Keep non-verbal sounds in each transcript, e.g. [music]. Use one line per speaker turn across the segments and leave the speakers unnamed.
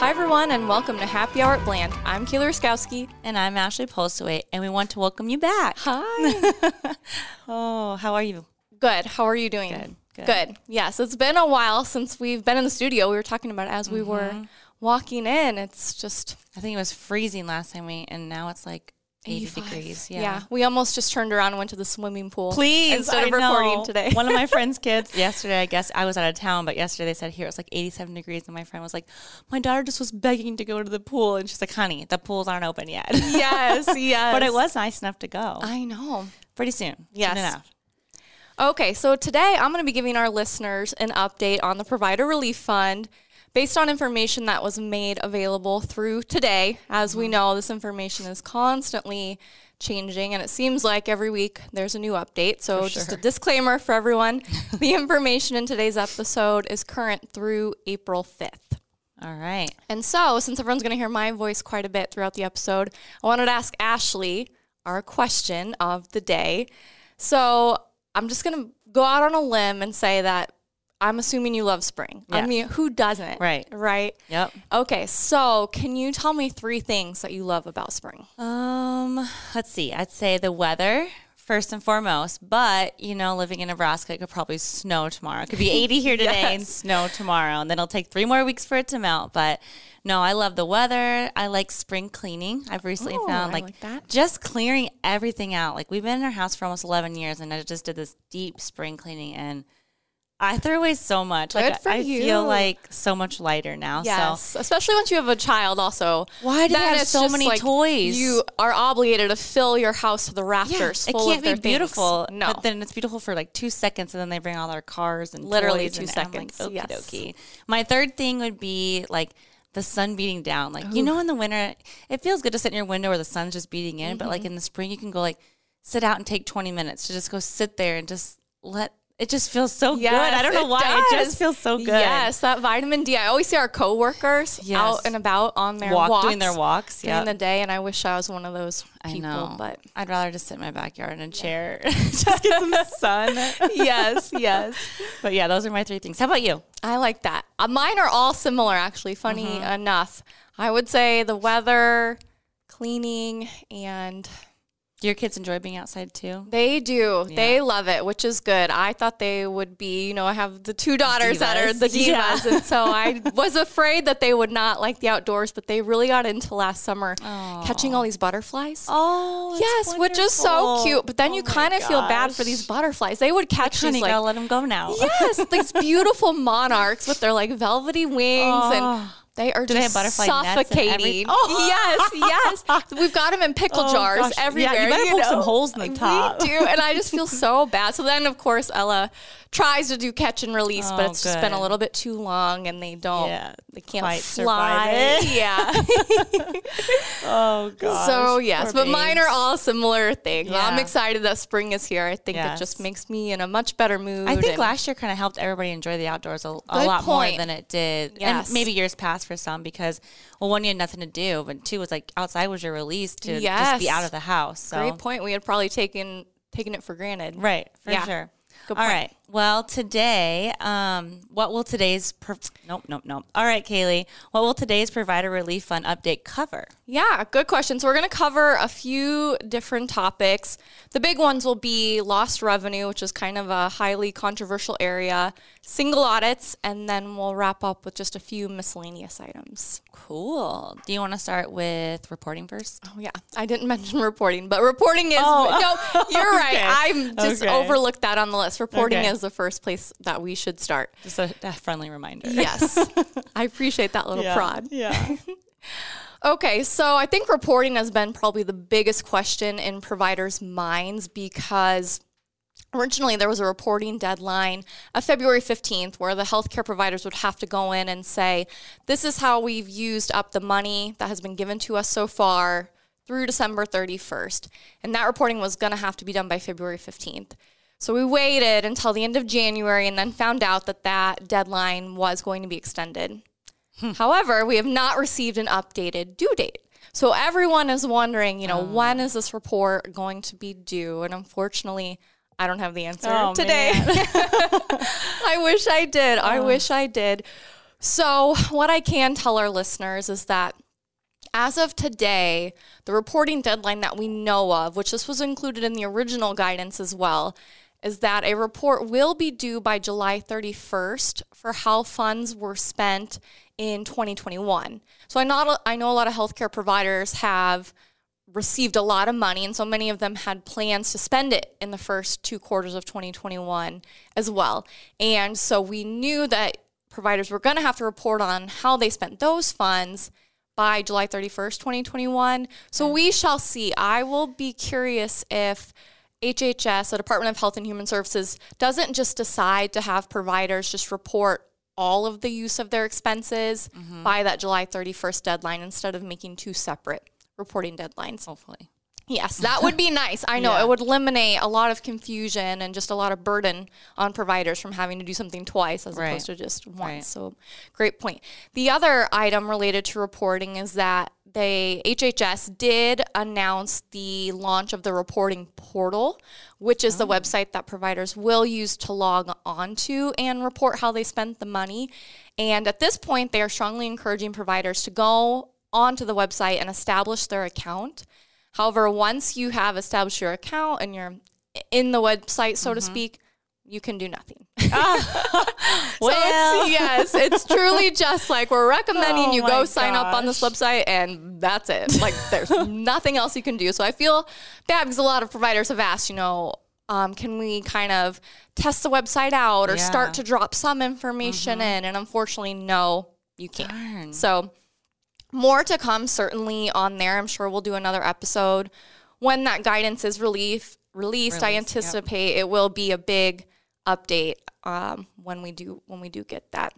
Hi, everyone, and welcome to Happy Hour at Bland. I'm Kayla Ruskowski.
And I'm Ashley Postaway, and we want to welcome you back.
Hi. [laughs]
Oh, how are you?
good. How are you doing?
Good, good.
Good. Yes, it's been a while since we've been in the studio. We were talking about it as we were
Mm-hmm.
walking in. It's just
I think it was freezing last time we, and now it's like 80
85.
degrees.
Yeah.
Yeah.
We almost just turned around and went to the swimming pool.
Please,
Instead
I
of recording
know.
today.
One of my friend's [laughs] kids yesterday, I guess I was out of town, but yesterday they said here it was like 87 degrees, and my friend was like, "My daughter just was begging to go to the pool," and she's like, "Honey, the pools aren't open yet." [laughs]
yes, yes. [laughs]
but it was nice enough to go.
I know.
Pretty soon.
Yes.
Soon enough.
Okay, so today I'm going to be giving our listeners an update on the Provider Relief Fund based on information that was made available through today. As we mm-hmm. know, this information is constantly changing, and it seems like every week there's a new update. So, just a disclaimer for everyone [laughs] the information in today's episode is current through April 5th.
All right.
And so, since everyone's going to hear my voice quite a bit throughout the episode, I wanted to ask Ashley our question of the day. So, I'm just going to go out on a limb and say that I'm assuming you love spring. I mean, who doesn't?
Right.
Right.
Yep.
Okay, so can you tell me three things that you love about spring?
Um, let's see. I'd say the weather first and foremost, but you know, living in Nebraska, it could probably snow tomorrow. It could be [laughs] 80 here today and snow tomorrow, and then it'll take three more weeks for it to melt. But no, I love the weather. I like spring cleaning. I've recently
Oh,
found like,
like that.
just clearing everything out. Like we've been in our house for almost 11 years, and I just did this deep spring cleaning and. I threw away so much.
Good
like,
for
I
you.
feel like so much lighter now. So
Yes, especially once you have a child. Also,
Why do
you
have so many
like
toys?
You are obligated to fill your house to the rafters.
it
full
can't be beautiful.
Things. No,
but then it's beautiful for like two seconds, and then they bring all their cars and
Literally two
and
seconds,
Like,
yes.
Dokie. My third thing would be like the sun beating down. Like you know, in the winter, it feels good to sit in your window where the sun's just beating in. But
Mm-hmm.
like in the spring, you can go like sit out and take twenty minutes to just go sit there and just let. It just feels so good. I don't know why. It just feels so good.
Yes, that vitamin D. I always see our coworkers
Yes.
out and about on their
Walk
walks
doing their walks.
during the day, and I wish I was one of those
I
people.
know,
But
I'd rather just sit in my backyard in a chair, just get some sun.
yes, yes, [laughs]
But yeah, those are my three things. How about you?
I like that. Uh, mine are all similar, actually. Funny
Mm-hmm.
enough, I would say the weather, cleaning, and
Do your kids enjoy being outside too?
They do. They love it, which is good. I thought they would be, you know, I have the two daughters that are the [laughs] divas.
Yeah.
And so I was afraid that they would not like the outdoors, but they really got into last summer catching all these butterflies.
Oh,
yes, which is so cute. But then oh you kind of feel bad for these butterflies. They would catch
Honey,
these
gotta
like
let them go now.
yes, these beautiful [laughs] monarchs with their like velvety wings and
Oh.
They are
they
just
have butterfly nets and
suffocating. [laughs]
Oh.
Yes, yes. [laughs] We've got them in pickle
Oh,
jars
gosh. Yeah, you
everywhere.
better poke some holes in the top.
We do, and I just feel [laughs] so bad. So then, of course, Ella tries to do catch and release, but
Oh,
it's just been a little bit too long, and they don't.
Yeah,
they can't
quite
fly. Yeah.
Oh god.
so yes, but mine are all similar things. I'm excited that spring is here. I think it just makes me in a much better mood.
I think last year kind of helped everybody enjoy the outdoors a, a lot
point.
more than it did,
Yes.
and maybe years past for some because well, one you had nothing to do, but two was like outside was your release to just
Yes.
be out of the house. So
Great point. We had probably taken taken it for granted.
Right, for
Yeah.
sure.
Good
All
point.
right. Well, today, um, what will today's pro- nope, nope, nope. All right, Kaylee, what will today's provider relief fund update cover?
Yeah, good question. So we're going to cover a few different topics. The big ones will be lost revenue, which is kind of a highly controversial area, single audits, and then we'll wrap up with just a few miscellaneous items.
Cool. Do you want to start with reporting first?
Oh yeah, I didn't [laughs] mention reporting, but reporting is
Oh. [laughs]
no. You're right. [laughs] I'm just
Okay.
overlooked that on the list. Reporting
Okay.
is the first place that we should start.
Just a, a friendly reminder.
Yes, [laughs] I appreciate that little prod.
Yeah. [laughs]
Okay, so I think reporting has been probably the biggest question in providers' minds because originally there was a reporting deadline of February 15th where the healthcare providers would have to go in and say, This is how we've used up the money that has been given to us so far through December 31st. And that reporting was going to have to be done by February 15th. So we waited until the end of January and then found out that that deadline was going to be extended. Hmm. However, we have not received an updated due date. So everyone is wondering, you know, when oh. is this report going to be due? And unfortunately, I don't have the answer
Oh,
today. [laughs] [laughs] I wish I did. I uh. wish I did. So, what I can tell our listeners is that as of today, the reporting deadline that we know of, which this was included in the original guidance as well, is that a report will be due by July 31st for how funds were spent in 2021. So I know, I know a lot of healthcare providers have received a lot of money, and so many of them had plans to spend it in the first two quarters of 2021 as well. And so we knew that providers were going to have to report on how they spent those funds by July 31st, 2021. So mm. we shall see. I will be curious if HHS, the Department of Health and Human Services, doesn't just decide to have providers just report all of the use of their expenses mm-hmm. by that July 31st deadline instead of making two separate reporting deadlines.
Hopefully.
Yes, that would be [laughs] nice. I know yeah. it would eliminate a lot of confusion and just a lot of burden on providers from having to do something twice as right. opposed to just once. Right. So, great point. The other item related to reporting is that they HHS did announce the launch of the reporting portal, which is oh. the website that providers will use to log onto and report how they spent the money. And at this point, they are strongly encouraging providers to go onto the website and establish their account. However, once you have established your account and you're in the website, so mm-hmm. to speak, you can do nothing. [laughs] Ah. well, so it's, yes, it's truly just like we're recommending oh you go sign up on this website and that's it. Like there's nothing else you can do. So I feel bad because a lot of providers have asked, you know, um, can we kind of test the website out or yeah. start to drop some information mm-hmm. in? And unfortunately, no, you can't. Darn. So more to come certainly on there. I'm sure we'll do another episode when that guidance is relief, released. I anticipate yep. it will be a big update um, when we do when we do get that.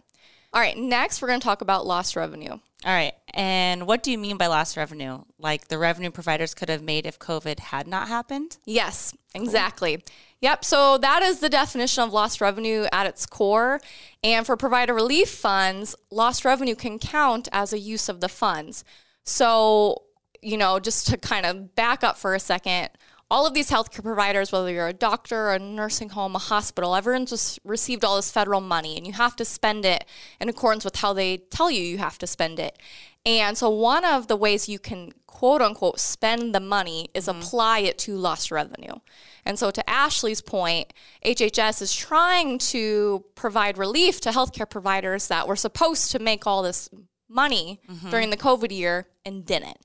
All right, next we're going to talk about lost revenue.
All right. And what do you mean by lost revenue? Like the revenue providers could have made if COVID had not happened?
Yes, exactly. Cool. Yep. So that is the definition of lost revenue at its core. And for provider relief funds, lost revenue can count as a use of the funds. So, you know, just to kind of back up for a second, all of these healthcare providers, whether you're a doctor, a nursing home, a hospital, everyone's just received all this federal money and you have to spend it in accordance with how they tell you you have to spend it. And so one of the ways you can quote unquote spend the money is mm-hmm. apply it to lost revenue. And so to Ashley's point, HHS is trying to provide relief to healthcare providers that were supposed to make all this money mm-hmm. during the COVID year and didn't.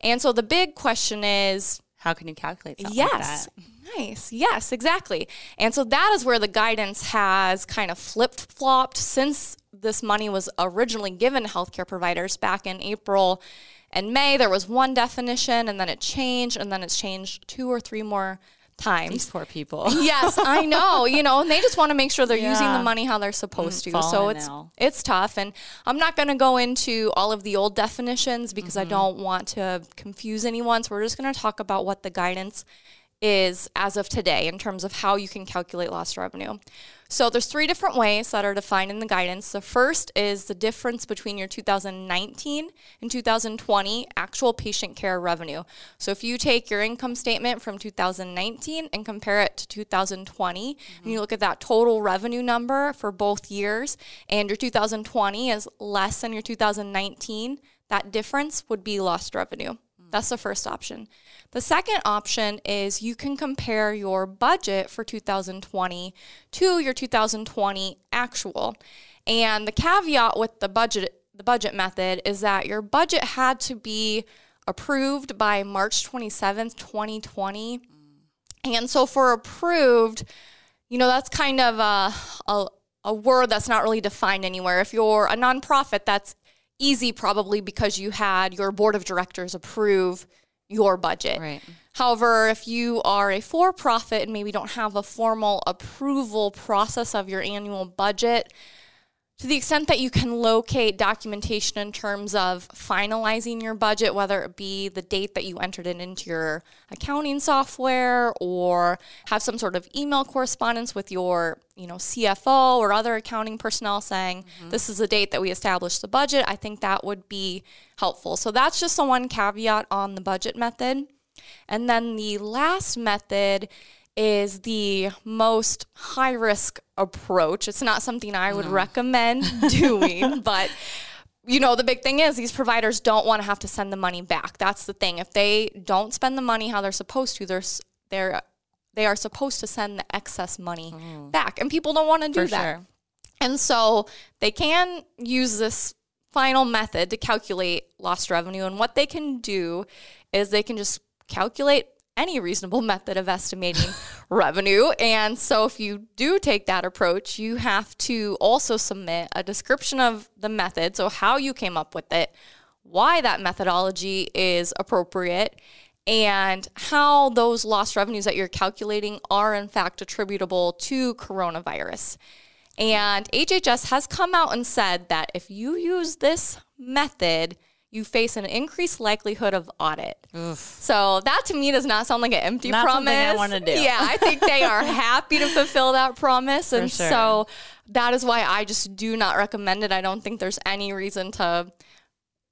And so the big question is
how can you calculate something
yes.
like
Nice. Yes, exactly. And so that is where the guidance has kind of flip flopped since this money was originally given to healthcare providers back in April and May. There was one definition and then it changed and then it's changed two or three more times.
These poor people. [laughs]
yes, I know. You know, and they just want to make sure they're yeah. using the money how they're supposed mm, to. So it's now. it's tough, and I'm not going to go into all of the old definitions because mm-hmm. I don't want to confuse anyone. So we're just going to talk about what the guidance is as of today in terms of how you can calculate lost revenue. So there's three different ways that are defined in the guidance. The first is the difference between your 2019 and 2020 actual patient care revenue. So if you take your income statement from 2019 and compare it to 2020, mm-hmm. and you look at that total revenue number for both years, and your 2020 is less than your 2019, that difference would be lost revenue. That's the first option. The second option is you can compare your budget for 2020 to your 2020 actual. And the caveat with the budget the budget method is that your budget had to be approved by March 27th, 2020. And so for approved, you know, that's kind of a, a, a word that's not really defined anywhere. If you're a nonprofit, that's easy probably because you had your board of directors approve your budget.
Right.
However, if you are a for profit and maybe don't have a formal approval process of your annual budget, to the extent that you can locate documentation in terms of finalizing your budget, whether it be the date that you entered it into your accounting software or have some sort of email correspondence with your, you know, CFO or other accounting personnel saying mm-hmm. this is the date that we established the budget, I think that would be helpful. So that's just the one caveat on the budget method. And then the last method is the most high risk approach. It's not something I would recommend [laughs] doing, but you know, the big thing is these providers don't want to have to send the money back. That's the thing. If they don't spend the money how they're supposed to, they're they're they are supposed to send the excess money mm-hmm. back, and people don't want to do
For
that.
sure.
And so they can use this final method to calculate lost revenue. And what they can do is they can just calculate any reasonable [laughs] method of estimating [laughs] revenue. And so if you do take that approach, you have to also submit a description of the method, so how you came up with it, why that methodology is appropriate, and how those lost revenues that you're calculating are in fact attributable to coronavirus. And HHS has come out and said that if you use this method, you face an increased likelihood of audit. So that to me does not sound like an empty
Not
promise.
I wanna do. [laughs]
Yeah, I think they are [laughs] happy to fulfill that promise. And
sure.
so that is why I just do not recommend it. I don't think there's any reason to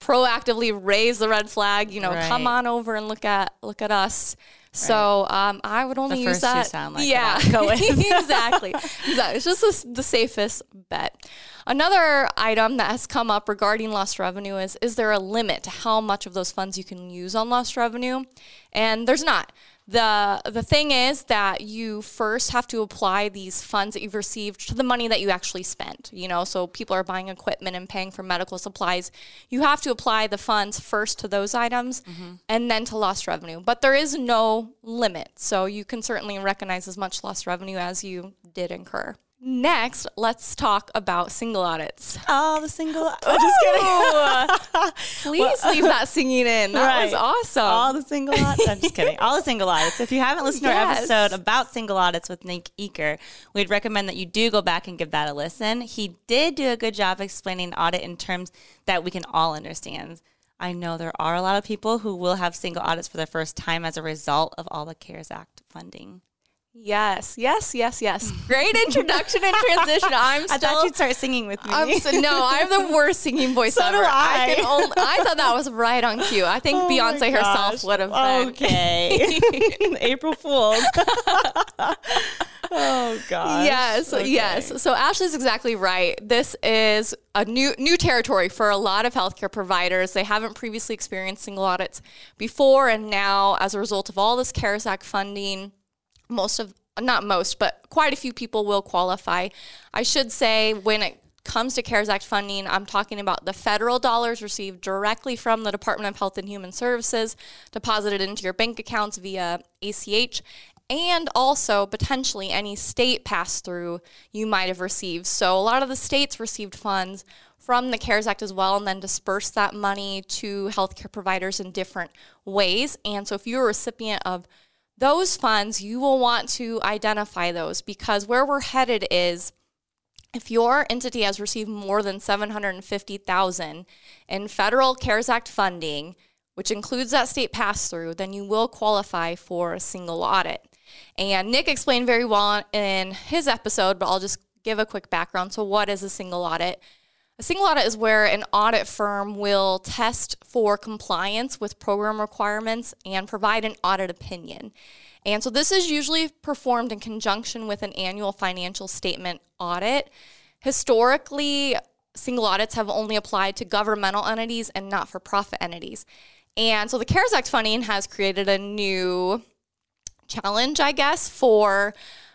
proactively raise the red flag, you know, come on over and look at look at us. So um, I would only use that.
sound like
yeah,
what I'll go with.
exactly. exactly. It's just the, the safest bet. Another item that has come up regarding lost revenue is is there a limit to how much of those funds you can use on lost revenue? And there's not. The the thing is that you first have to apply these funds that you've received to the money that you actually spent. You know, so people are buying equipment and paying for medical supplies. You have to apply the funds first to those items mm-hmm. and then to lost revenue. But there is no limit. So you can certainly recognize as much lost revenue as you did incur. Next, let's talk about single audits.
Oh, the single. [laughs] I'm just kidding.
Please leave that singing in. That was awesome.
All the single audits. I'm just kidding. All the single audits. If you haven't listened to our episode about single audits with Nick Eaker, we'd recommend that you do go back and give that a listen. He did do a good job explaining audit in terms that we can all understand. I know there are a lot of people who will have single audits for the first time as a result of all the CARES Act funding.
Yes, yes, yes, yes. [laughs] Great introduction and transition. I'm
I
still.
thought you'd start singing with me.
I'm so, no, I have the worst singing [laughs] voice
So
ever.
do I.
can only, I thought that was right on cue. I think
Oh
Beyonce herself would have been.
Okay. [laughs] April Fools. oh gosh.
Yes,
Okay.
yes. So Ashley's exactly right. This is a new new territory for a lot of healthcare providers. They haven't previously experienced single audits before, and now, as a result of all this CARES Act funding, most of not most, but quite a few people will qualify. I should say when it comes to CARES Act funding, I'm talking about the federal dollars received directly from the Department of Health and Human Services, deposited into your bank accounts via ACH, and also potentially any state pass through you might have received. So a lot of the states received funds from the CARES Act as well and then dispersed that money to healthcare providers in different ways. And so if you're a recipient of those funds, you will want to identify those because where we're headed is if your entity has received more than 750,000 in federal CARES Act funding, which includes that state pass through, then you will qualify for a single audit. And Nick explained very well in his episode, but I'll just give a quick background. So, what is a single audit? A single audit is where an audit firm will test for compliance with program requirements and provide an audit opinion. And so this is usually performed in conjunction with an annual financial statement audit. Historically, single audits have only applied to governmental entities and not for profit entities. And so the CARES Act funding has created a new challenge, I guess, for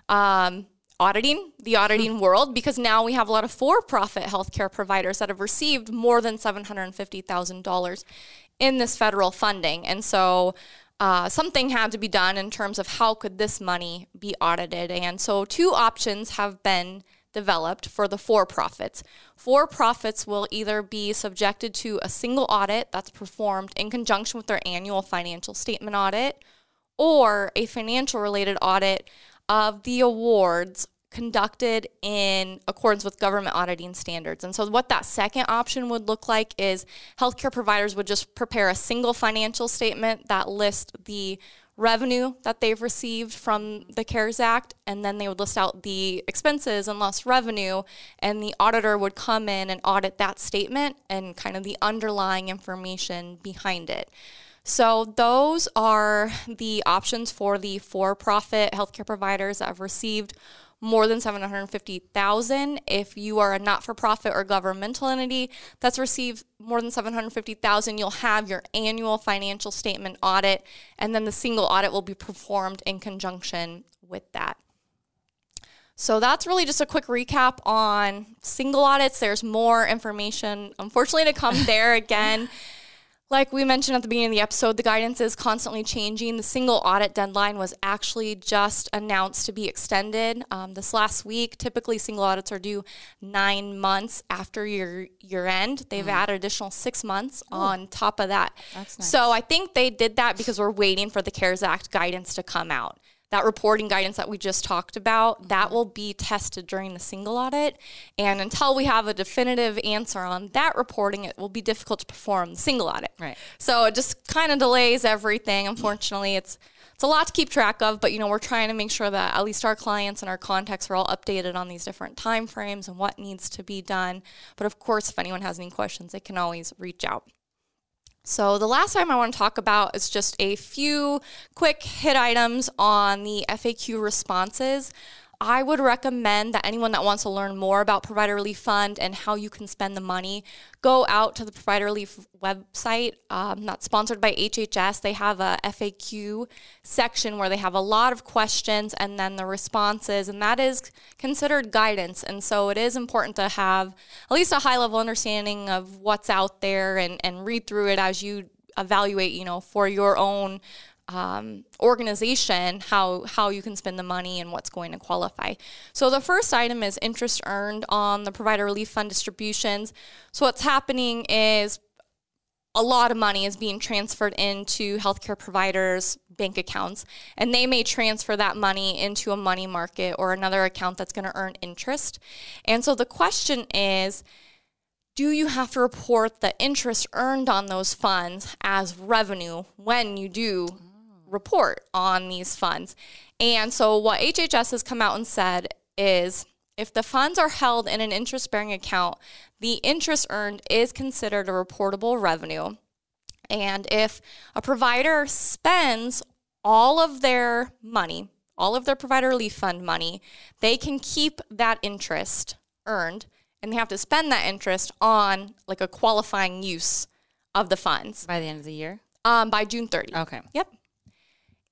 um, auditing the auditing world because now we have a lot of for-profit healthcare providers that have received more than seven hundred and fifty thousand dollars in this federal funding, and so. Uh, something had to be done in terms of how could this money be audited and so two options have been developed for the for profits. For profits will either be subjected to a single audit that's performed in conjunction with their annual financial statement audit or a financial related audit of the awards conducted in accordance with government auditing standards. And so, what that second option would look like is healthcare providers would just prepare a single financial statement that lists the revenue that they've received from the CARES Act, and then they would list out the expenses and lost revenue, and the auditor would come in and audit that statement and kind of the underlying information behind it. So those are the options for the for-profit healthcare providers that have received more than 750,000. If you are a not-for-profit or governmental entity that's received more than 750,000, you'll have your annual financial statement audit and then the single audit will be performed in conjunction with that. So that's really just a quick recap on single audits. There's more information, unfortunately, to come [laughs] there again. Like we mentioned at the beginning of the episode, the guidance is constantly changing. The single audit deadline was actually just announced to be extended um, this last week. Typically, single audits are due nine months after your year end. They've mm. added additional six months Ooh. on top of that. Nice. So I think they did that because we're waiting for the CARES Act guidance to come out that reporting guidance that we just talked about, that mm-hmm. will be tested during the single audit. And until we have a definitive answer on that reporting, it will be difficult to perform the single audit.
Right.
So it just kind of delays everything. Unfortunately, it's it's a lot to keep track of, but you know, we're trying to make sure that at least our clients and our contacts are all updated on these different time frames and what needs to be done. But of course, if anyone has any questions, they can always reach out. So, the last item I want to talk about is just a few quick hit items on the FAQ responses. I would recommend that anyone that wants to learn more about Provider Relief Fund and how you can spend the money, go out to the Provider Relief website. Um, not sponsored by HHS. They have a FAQ section where they have a lot of questions and then the responses, and that is considered guidance. And so it is important to have at least a high level understanding of what's out there and, and read through it as you evaluate, you know, for your own um, organization how how you can spend the money and what's going to qualify. So the first item is interest earned on the provider relief fund distributions. So what's happening is a lot of money is being transferred into healthcare providers' bank accounts, and they may transfer that money into a money market or another account that's going to earn interest. And so the question is do you have to report the interest earned on those funds as revenue when you do report on these funds. And so, what HHS has come out and said is if the funds are held in an interest bearing account, the interest earned is considered a reportable revenue. And if a provider spends all of their money, all of their provider relief fund money, they can keep that interest earned and they have to spend that interest on like a qualifying use of the funds
by the end of the year.
Um, by June 30.
Okay.
Yep.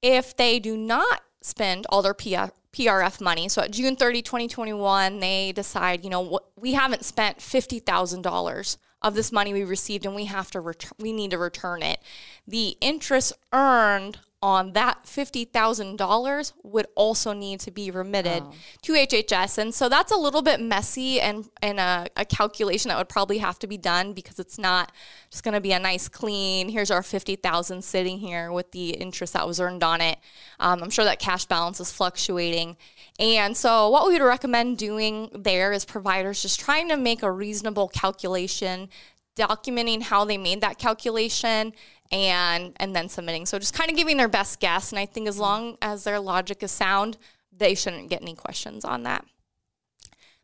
If they do not spend all their PR, PRF money, so at June 30, 2021, they decide, you know, we haven't spent $50,000 of this money we received and we have to we need to return it. The interest earned on that $50,000 would also need to be remitted oh. to HHS. And so that's a little bit messy and, and a, a calculation that would probably have to be done because it's not just going to be a nice clean, here's our 50,000 sitting here with the interest that was earned on it. Um, I'm sure that cash balance is fluctuating. And so what we would recommend doing there is providers just trying to make a reasonable calculation documenting how they made that calculation and and then submitting. So just kind of giving their best guess. And I think as long as their logic is sound, they shouldn't get any questions on that.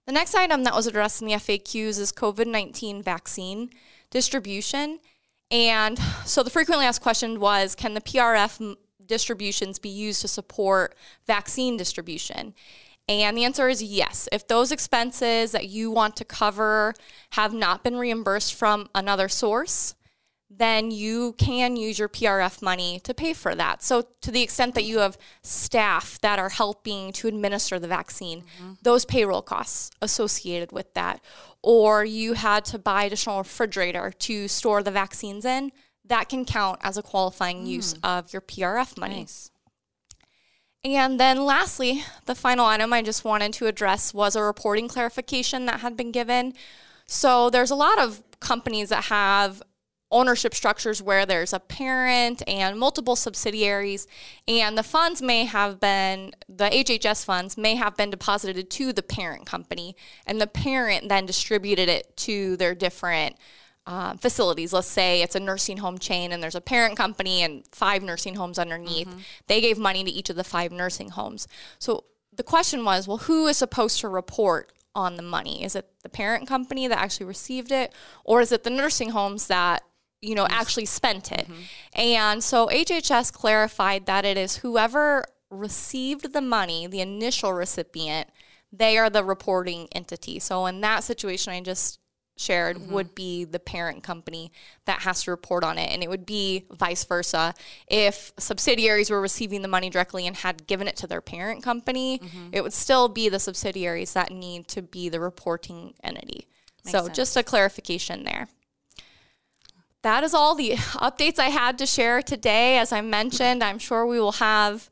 The next item that was addressed in the FAQs is COVID 19 vaccine distribution. And so the frequently asked question was Can the PRF distributions be used to support vaccine distribution? And the answer is yes. If those expenses that you want to cover have not been reimbursed from another source, then you can use your PRF money to pay for that. So, to the extent that you have staff that are helping to administer the vaccine, mm-hmm. those payroll costs associated with that, or you had to buy additional refrigerator to store the vaccines in, that can count as a qualifying mm. use of your PRF money. Nice. And then, lastly, the final item I just wanted to address was a reporting clarification that had been given. So, there's a lot of companies that have ownership structures where there's a parent and multiple subsidiaries, and the funds may have been, the HHS funds may have been deposited to the parent company, and the parent then distributed it to their different uh, facilities. Let's say it's a nursing home chain and there's a parent company and five nursing homes underneath. Mm-hmm. They gave money to each of the five nursing homes. So the question was well, who is supposed to report on the money? Is it the parent company that actually received it, or is it the nursing homes that you know, actually spent it. Mm-hmm. And so HHS clarified that it is whoever received the money, the initial recipient, they are the reporting entity. So in that situation I just shared mm-hmm. would be the parent company that has to report on it. And it would be vice versa. If subsidiaries were receiving the money directly and had given it to their parent company mm-hmm. it would still be the subsidiaries that need to be the reporting entity. So
sense.
just a clarification there that is all the updates I had to share today. As I mentioned, I'm sure we will have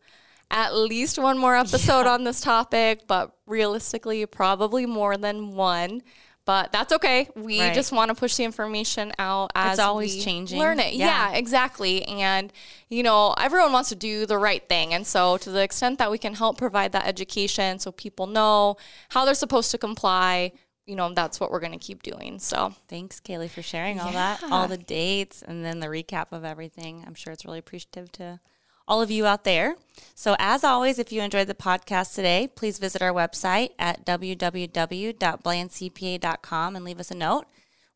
at least one more episode on this topic, but realistically, probably more than one. But that's okay. We
Right.
just want to push the information out as
always
we
changing.
Learn it,
Yeah.
yeah, exactly. And you know, everyone wants to do the right thing, and so to the extent that we can help provide that education, so people know how they're supposed to comply, you know, that's what we're going to keep doing. So
Thanks, Kaylee, for sharing all that, all the dates, and then the recap of everything. I'm sure it's really appreciative to all of you out there. So, as always, if you enjoyed the podcast today, please visit our website at www.blandcpa.com and leave us a note.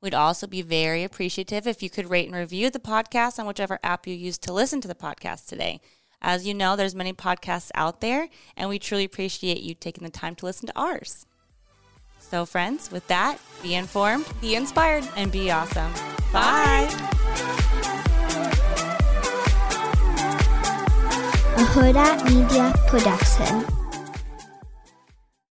We'd also be very appreciative if you could rate and review the podcast on whichever app you use to listen to the podcast today. As you know, there's many podcasts out there, and we truly appreciate you taking the time to listen to ours. So, friends, with that, be informed
be inspired.
and be awesome. Bye.
a Huda Media Production.